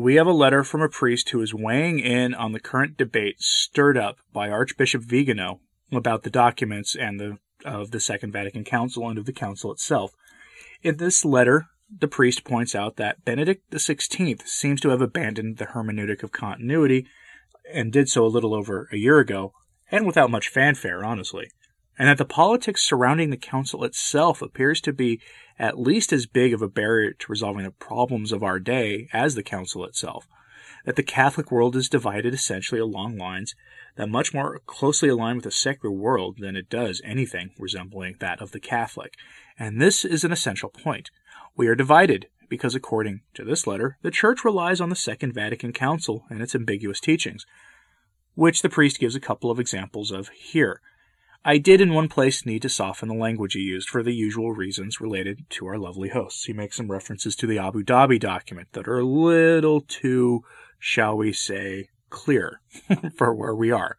we have a letter from a priest who is weighing in on the current debate stirred up by Archbishop Vigano about the documents and the of the Second Vatican Council and of the Council itself. In this letter, the priest points out that Benedict XVI seems to have abandoned the hermeneutic of continuity and did so a little over a year ago, and without much fanfare, honestly, and that the politics surrounding the council itself appears to be at least as big of a barrier to resolving the problems of our day as the council itself. That the Catholic world is divided essentially along lines that much more closely align with the secular world than it does anything resembling that of the Catholic. And this is an essential point. We are divided because, according to this letter, the Church relies on the Second Vatican Council and its ambiguous teachings, which the priest gives a couple of examples of here. I did in one place need to soften the language he used for the usual reasons related to our lovely hosts. He makes some references to the Abu Dhabi document that are a little too, shall we say, clear for where we are.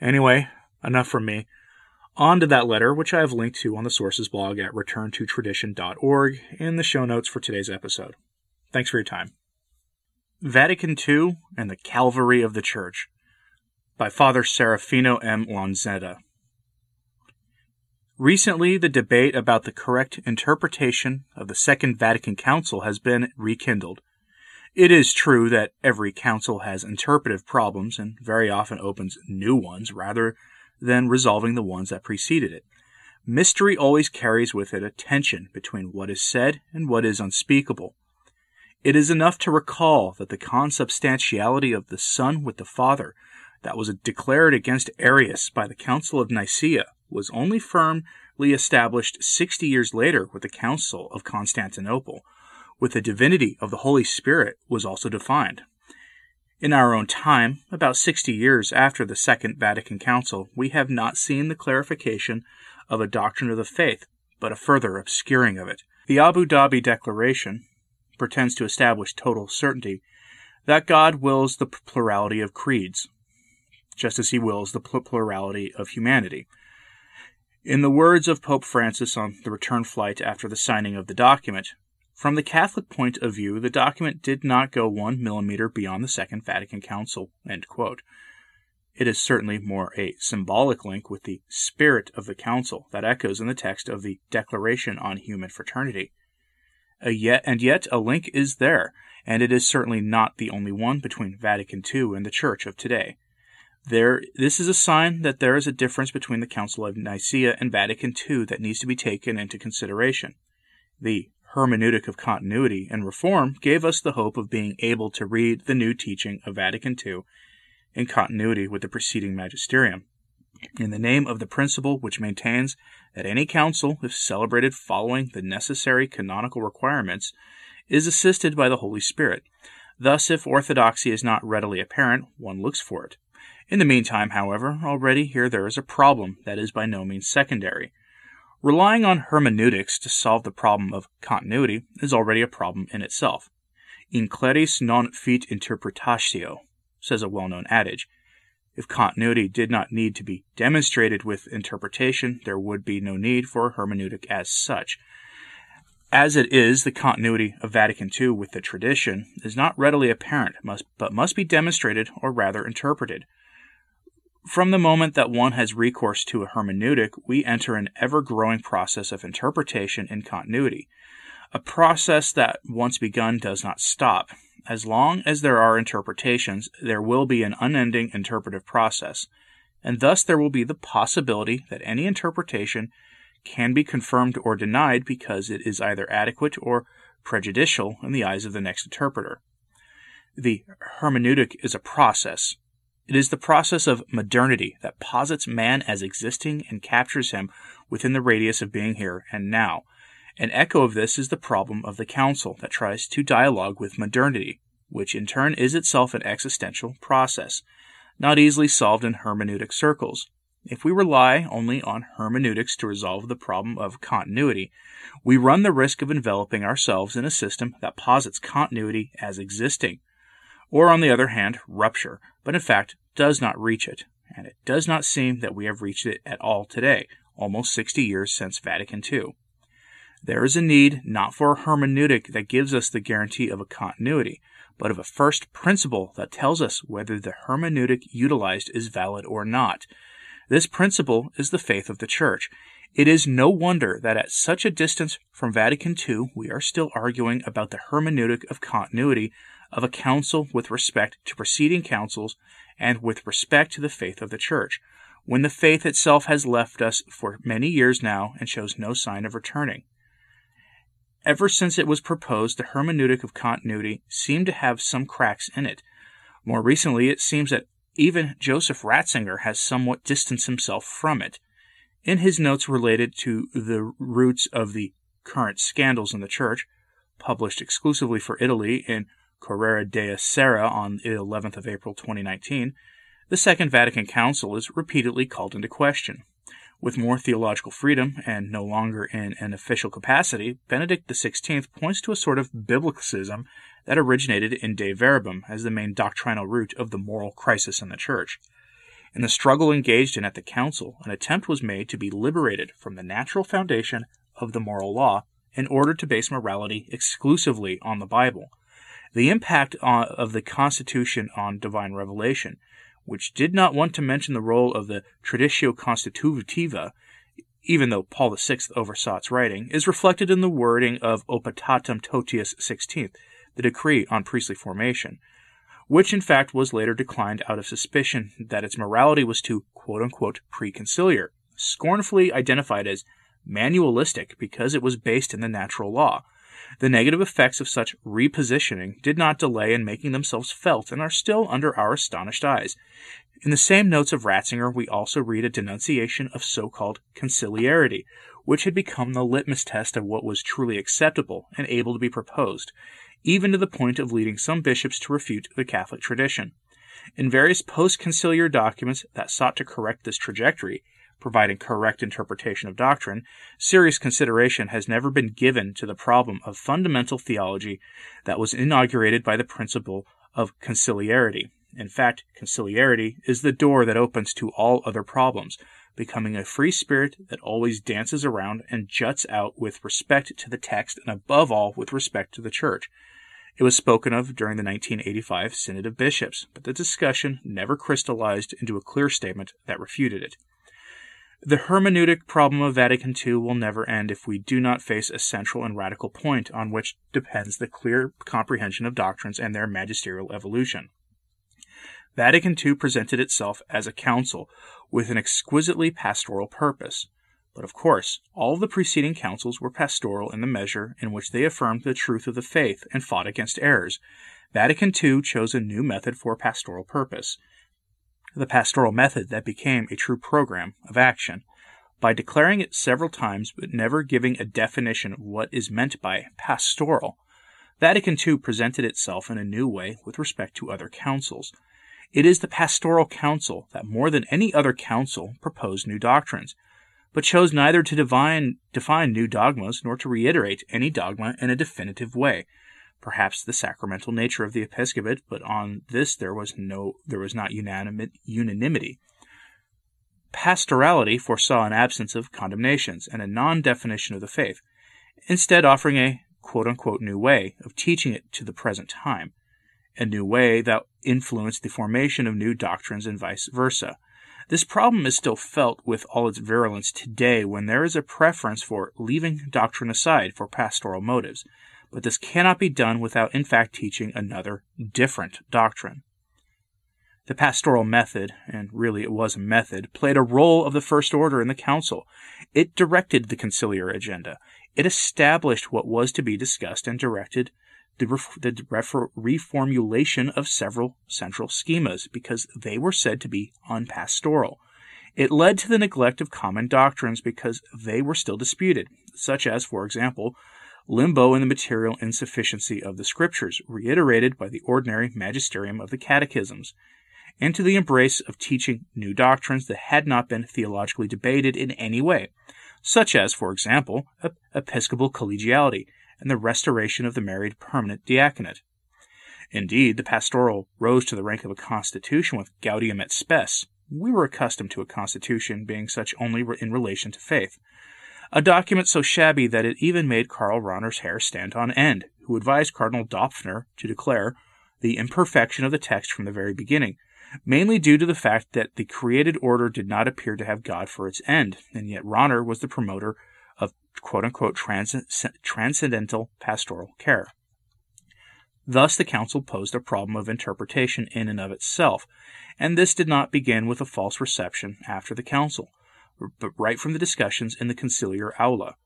Anyway, enough from me. On to that letter, which I have linked to on the sources blog at returntotradition.org in the show notes for today's episode. Thanks for your time. Vatican II and the Calvary of the Church by Father Serafino M. Lanzetta. Recently, the debate about the correct interpretation of the Second Vatican Council has been rekindled. It is true that every council has interpretive problems and very often opens new ones rather than resolving the ones that preceded it. Mystery always carries with it a tension between what is said and what is unspeakable. It is enough to recall that the consubstantiality of the Son with the Father that was declared against Arius by the Council of Nicaea was only firmly established 60 years later with the Council of Constantinople, with the divinity of the Holy Spirit was also defined. In our own time, about 60 years after the Second Vatican Council, we have not seen the clarification of a doctrine of the faith, but a further obscuring of it. The Abu Dhabi Declaration pretends to establish total certainty that God wills the plurality of creeds, just as he wills the plurality of humanity. In the words of Pope Francis on the return flight after the signing of the document, from the Catholic point of view, the document did not go one millimeter beyond the Second Vatican Council. It is certainly more a symbolic link with the spirit of the Council that echoes in the text of the Declaration on Human Fraternity. Yet, and yet a link is there, and it is certainly not the only one between Vatican II and the Church of today. There, this is a sign that there is a difference between the Council of Nicaea and Vatican II that needs to be taken into consideration. The hermeneutic of continuity and reform gave us the hope of being able to read the new teaching of Vatican II in continuity with the preceding magisterium. In the name of the principle which maintains that any council, if celebrated following the necessary canonical requirements, is assisted by the Holy Spirit. Thus, if orthodoxy is not readily apparent, one looks for it. In the meantime, however, already here there is a problem that is by no means secondary. Relying on hermeneutics to solve the problem of continuity is already a problem in itself. In claris non fit interpretatio, says a well known adage. If continuity did not need to be demonstrated with interpretation, there would be no need for hermeneutic as such. As it is, the continuity of Vatican II with the tradition is not readily apparent, but must be demonstrated or rather interpreted. From the moment that one has recourse to a hermeneutic, we enter an ever growing process of interpretation in continuity. A process that, once begun, does not stop. As long as there are interpretations, there will be an unending interpretive process, and thus there will be the possibility that any interpretation can be confirmed or denied because it is either adequate or prejudicial in the eyes of the next interpreter. The hermeneutic is a process, it is the process of modernity that posits man as existing and captures him within the radius of being here and now. An echo of this is the problem of the Council that tries to dialogue with modernity, which in turn is itself an existential process, not easily solved in hermeneutic circles. If we rely only on hermeneutics to resolve the problem of continuity, we run the risk of enveloping ourselves in a system that posits continuity as existing or on the other hand, rupture, but in fact does not reach it. And it does not seem that we have reached it at all today, almost 60 years since Vatican II. There is a need not for a hermeneutic that gives us the guarantee of a continuity, but of a first principle that tells us whether the hermeneutic utilized is valid or not. This principle is the faith of the Church. It is no wonder that at such a distance from Vatican II, we are still arguing about the hermeneutic of continuity of a council with respect to preceding councils and with respect to the faith of the Church, when the faith itself has left us for many years now and shows no sign of returning. Ever since it was proposed, the hermeneutic of continuity seemed to have some cracks in it. More recently, it seems that even Joseph Ratzinger has somewhat distanced himself from it. In his notes related to the roots of the current scandals in the Church, published exclusively for Italy in Corriere della Sera on the 11th of April 2019, the Second Vatican Council is repeatedly called into question. With more theological freedom and no longer in an official capacity, Benedict XVI points to a sort of biblicism that originated in Dei Verbum as the main doctrinal root of the moral crisis in the Church. In the struggle engaged in at the Council, an attempt was made to be liberated from the natural foundation of the moral law in order to base morality exclusively on the Bible. The impact uh, of the Constitution on divine revelation which did not want to mention the role of the Traditio Constitutiva, even though Paul VI oversaw its writing, is reflected in the wording of Optatum Totius XVI, the decree on priestly formation, which in fact was later declined out of suspicion that its morality was too quote unquote preconciliar, scornfully identified as manualistic because it was based in the natural law. The negative effects of such repositioning did not delay in making themselves felt and are still under our astonished eyes. In the same notes of Ratzinger, we also read a denunciation of so called conciliarity, which had become the litmus test of what was truly acceptable and able to be proposed, even to the point of leading some bishops to refute the Catholic tradition. In various post conciliar documents that sought to correct this trajectory, providing correct interpretation of doctrine, serious consideration has never been given to the problem of fundamental theology that was inaugurated by the principle of conciliarity. In fact, conciliarity is the door that opens to all other problems, becoming a free spirit that always dances around and juts out with respect to the text and above all with respect to the church. It was spoken of during the 1985 Synod of Bishops, but the discussion never crystallized into a clear statement that refuted it. The hermeneutic problem of Vatican II will never end if we do not face a central and radical point on which depends the clear comprehension of doctrines and their magisterial evolution. Vatican II presented itself as a council with an exquisitely pastoral purpose. But of course, all the preceding councils were pastoral in the measure in which they affirmed the truth of the faith and fought against errors. Vatican II chose a new method for pastoral purpose the pastoral method that became a true program of action. By declaring it several times but never giving a definition of what is meant by pastoral, Vatican II presented itself in a new way with respect to other councils. It is the pastoral council that more than any other council proposed new doctrines, but chose neither to define, define new dogmas nor to reiterate any dogma in a definitive way perhaps the sacramental nature of the episcopate, but on this there was no there was not unanimity. Pastorality foresaw an absence of condemnations and a non-definition of the faith, instead offering a quote unquote new way of teaching it to the present time, a new way that influenced the formation of new doctrines and vice versa. This problem is still felt with all its virulence today when there is a preference for leaving doctrine aside for pastoral motives but this cannot be done without in fact teaching another different doctrine. The pastoral method, and really it was a method, played a role of the First Order in the Council. It directed the conciliar agenda. It established what was to be discussed and directed the, ref- the refor- reformulation of several central schemas because they were said to be unpastoral. It led to the neglect of common doctrines because they were still disputed, such as, for example, limbo in the material insufficiency of the Scriptures, reiterated by the ordinary magisterium of the catechisms, and to the embrace of teaching new doctrines that had not been theologically debated in any way, such as, for example, episcopal collegiality and the restoration of the married permanent diaconate. Indeed, the pastoral rose to the rank of a constitution with Gaudium et Spes. We were accustomed to a constitution being such only in relation to faith. A document so shabby that it even made Karl Rahner's hair stand on end, who advised Cardinal Dopfner to declare the imperfection of the text from the very beginning, mainly due to the fact that the created order did not appear to have God for its end, and yet Rahner was the promoter of quote unquote trans- transcendental pastoral care. Thus, the Council posed a problem of interpretation in and of itself, and this did not begin with a false reception after the Council, but right from the discussions in the conciliar aula.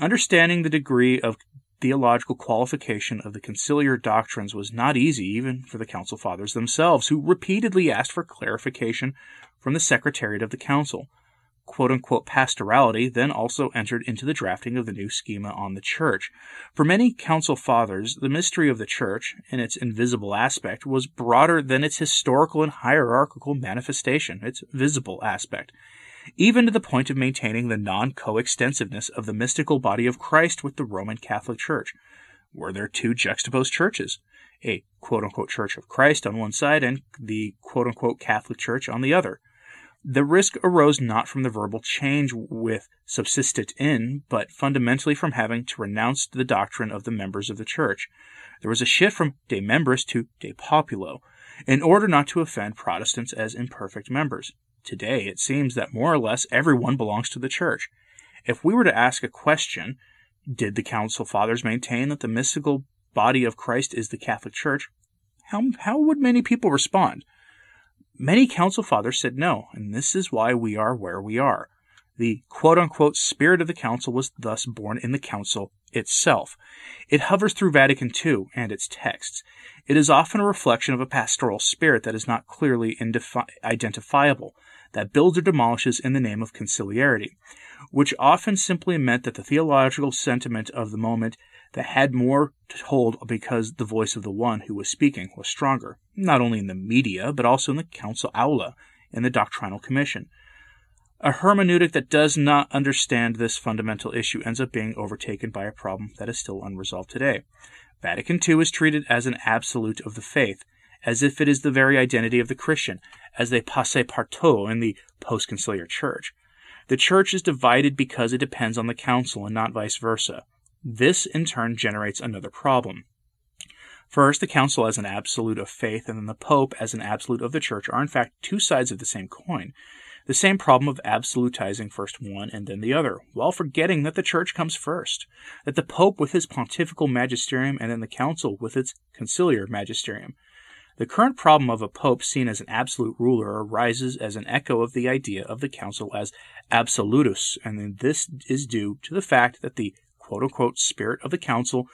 Understanding the degree of theological qualification of the conciliar doctrines was not easy even for the Council Fathers themselves, who repeatedly asked for clarification from the Secretariat of the Council quote unquote pastorality then also entered into the drafting of the new schema on the church. For many council fathers, the mystery of the church, in its invisible aspect, was broader than its historical and hierarchical manifestation, its visible aspect, even to the point of maintaining the non coextensiveness of the mystical body of Christ with the Roman Catholic Church. Were there two juxtaposed churches? A quote unquote Church of Christ on one side and the quote unquote Catholic Church on the other. The risk arose not from the verbal change with subsisted in, but fundamentally from having to renounce the doctrine of the members of the church. There was a shift from de membris to de populo, in order not to offend Protestants as imperfect members. Today, it seems that more or less everyone belongs to the church. If we were to ask a question, did the Council Fathers maintain that the mystical body of Christ is the Catholic Church? How, how would many people respond? Many council fathers said no, and this is why we are where we are. The quote unquote spirit of the council was thus born in the council itself. It hovers through Vatican II and its texts. It is often a reflection of a pastoral spirit that is not clearly indefi- identifiable, that builds or demolishes in the name of conciliarity, which often simply meant that the theological sentiment of the moment that had more to hold because the voice of the one who was speaking was stronger, not only in the media, but also in the council aula, in the doctrinal commission. A hermeneutic that does not understand this fundamental issue ends up being overtaken by a problem that is still unresolved today. Vatican II is treated as an absolute of the faith, as if it is the very identity of the Christian, as they passe partout in the post-conciliar church. The church is divided because it depends on the council and not vice versa. This, in turn, generates another problem. First, the council as an absolute of faith and then the pope as an absolute of the church are in fact two sides of the same coin. The same problem of absolutizing first one and then the other, while forgetting that the church comes first, that the pope with his pontifical magisterium and then the council with its conciliar magisterium. The current problem of a pope seen as an absolute ruler arises as an echo of the idea of the council as absolutus, and this is due to the fact that the quote unquote spirit of the council,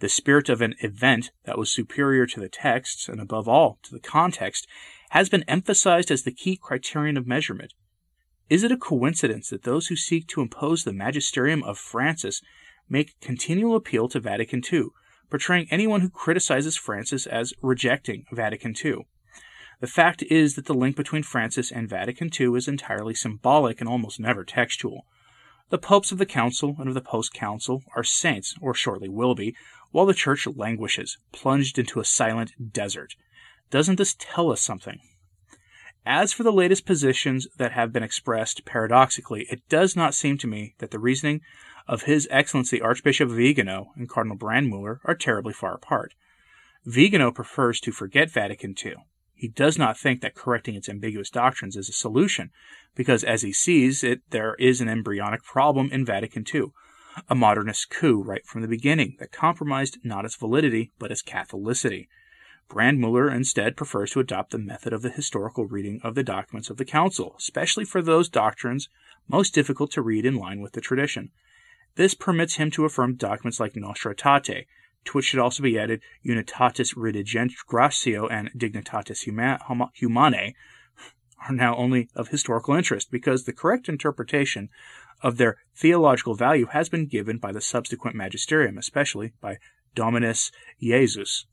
the spirit of an event that was superior to the texts and above all to the context, has been emphasized as the key criterion of measurement. Is it a coincidence that those who seek to impose the magisterium of Francis make continual appeal to Vatican II, portraying anyone who criticizes Francis as rejecting Vatican II? The fact is that the link between Francis and Vatican II is entirely symbolic and almost never textual. The popes of the council and of the post council are saints, or shortly will be, while the church languishes, plunged into a silent desert. Doesn't this tell us something? As for the latest positions that have been expressed, paradoxically, it does not seem to me that the reasoning of His Excellency Archbishop Vigano and Cardinal Brandmüller are terribly far apart. Vigano prefers to forget Vatican II. He does not think that correcting its ambiguous doctrines is a solution, because as he sees it, there is an embryonic problem in Vatican II, a modernist coup right from the beginning that compromised not its validity, but its Catholicity. Brandmüller instead prefers to adopt the method of the historical reading of the documents of the Council, especially for those doctrines most difficult to read in line with the tradition. This permits him to affirm documents like Nostra Aetate, to which should also be added Unitatis Redintegratio and Dignitatis Humanae, are now only of historical interest because the correct interpretation of their theological value has been given by the subsequent magisterium, especially by Dominus Iesus.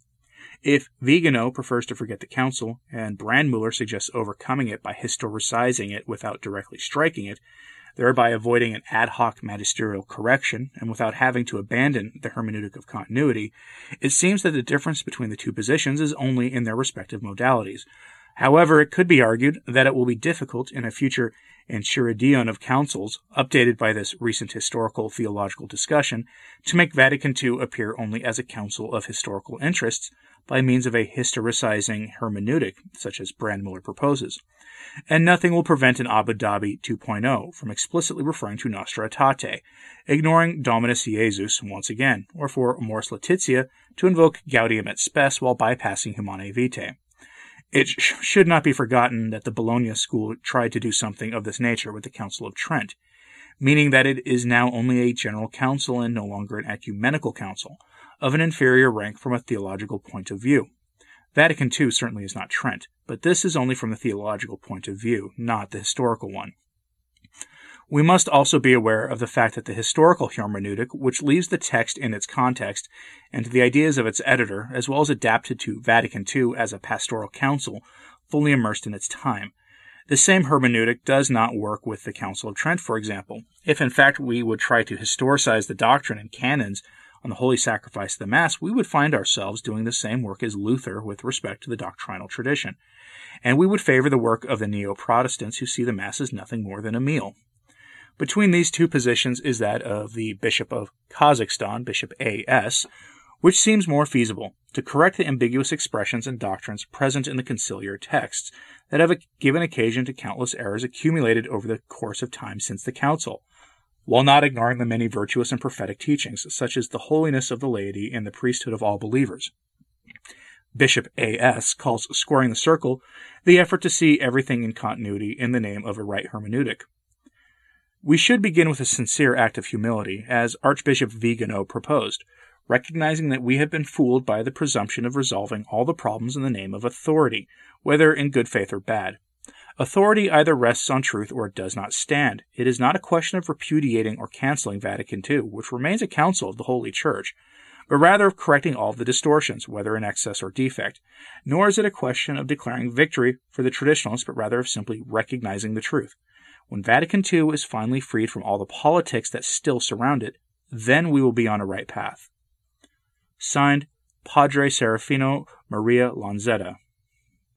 If Vigano prefers to forget the council, and Brandmüller suggests overcoming it by historicizing it without directly striking it, thereby avoiding an ad hoc magisterial correction and without having to abandon the hermeneutic of continuity, it seems that the difference between the two positions is only in their respective modalities. However, it could be argued that it will be difficult in a future Enchiridion of Councils, updated by this recent historical theological discussion to make Vatican II appear only as a council of historical interests by means of a historicizing hermeneutic, such as Brandmüller proposes. And nothing will prevent an Abu Dhabi 2.0 from explicitly referring to Nostra Aetate, ignoring Dominus Iesus once again, or for Amoris Laetitia to invoke Gaudium et Spes while bypassing Humanae Vitae. It sh- should not be forgotten that the Bologna school tried to do something of this nature with the Council of Trent, meaning that it is now only a general council and no longer an ecumenical council, of an inferior rank from a theological point of view. Vatican II certainly is not Trent, but this is only from the theological point of view, not the historical one. We must also be aware of the fact that the historical hermeneutic, which leaves the text in its context and the ideas of its editor, as well as adapted to Vatican II as a pastoral council, fully immersed in its time. The same hermeneutic does not work with the Council of Trent, for example. If in fact we would try to historicize the doctrine and canons on the holy sacrifice of the Mass, we would find ourselves doing the same work as Luther with respect to the doctrinal tradition. And we would favor the work of the Neo Protestants who see the Mass as nothing more than a meal. Between these two positions is that of the Bishop of Kazakhstan, Bishop A.S., which seems more feasible to correct the ambiguous expressions and doctrines present in the conciliar texts that have given occasion to countless errors accumulated over the course of time since the Council, while not ignoring the many virtuous and prophetic teachings, such as the holiness of the laity and the priesthood of all believers. Bishop A.S. calls squaring the circle the effort to see everything in continuity in the name of a right hermeneutic. We should begin with a sincere act of humility, as Archbishop Vigano proposed, recognizing that we have been fooled by the presumption of resolving all the problems in the name of authority, whether in good faith or bad. Authority either rests on truth or it does not stand. It is not a question of repudiating or canceling Vatican II, which remains a council of the Holy Church, but rather of correcting all the distortions, whether in excess or defect. Nor is it a question of declaring victory for the traditionalists, but rather of simply recognizing the truth. When Vatican II is finally freed from all the politics that still surround it, then we will be on a right path. Signed, Padre Serafino Maria Lanzetta.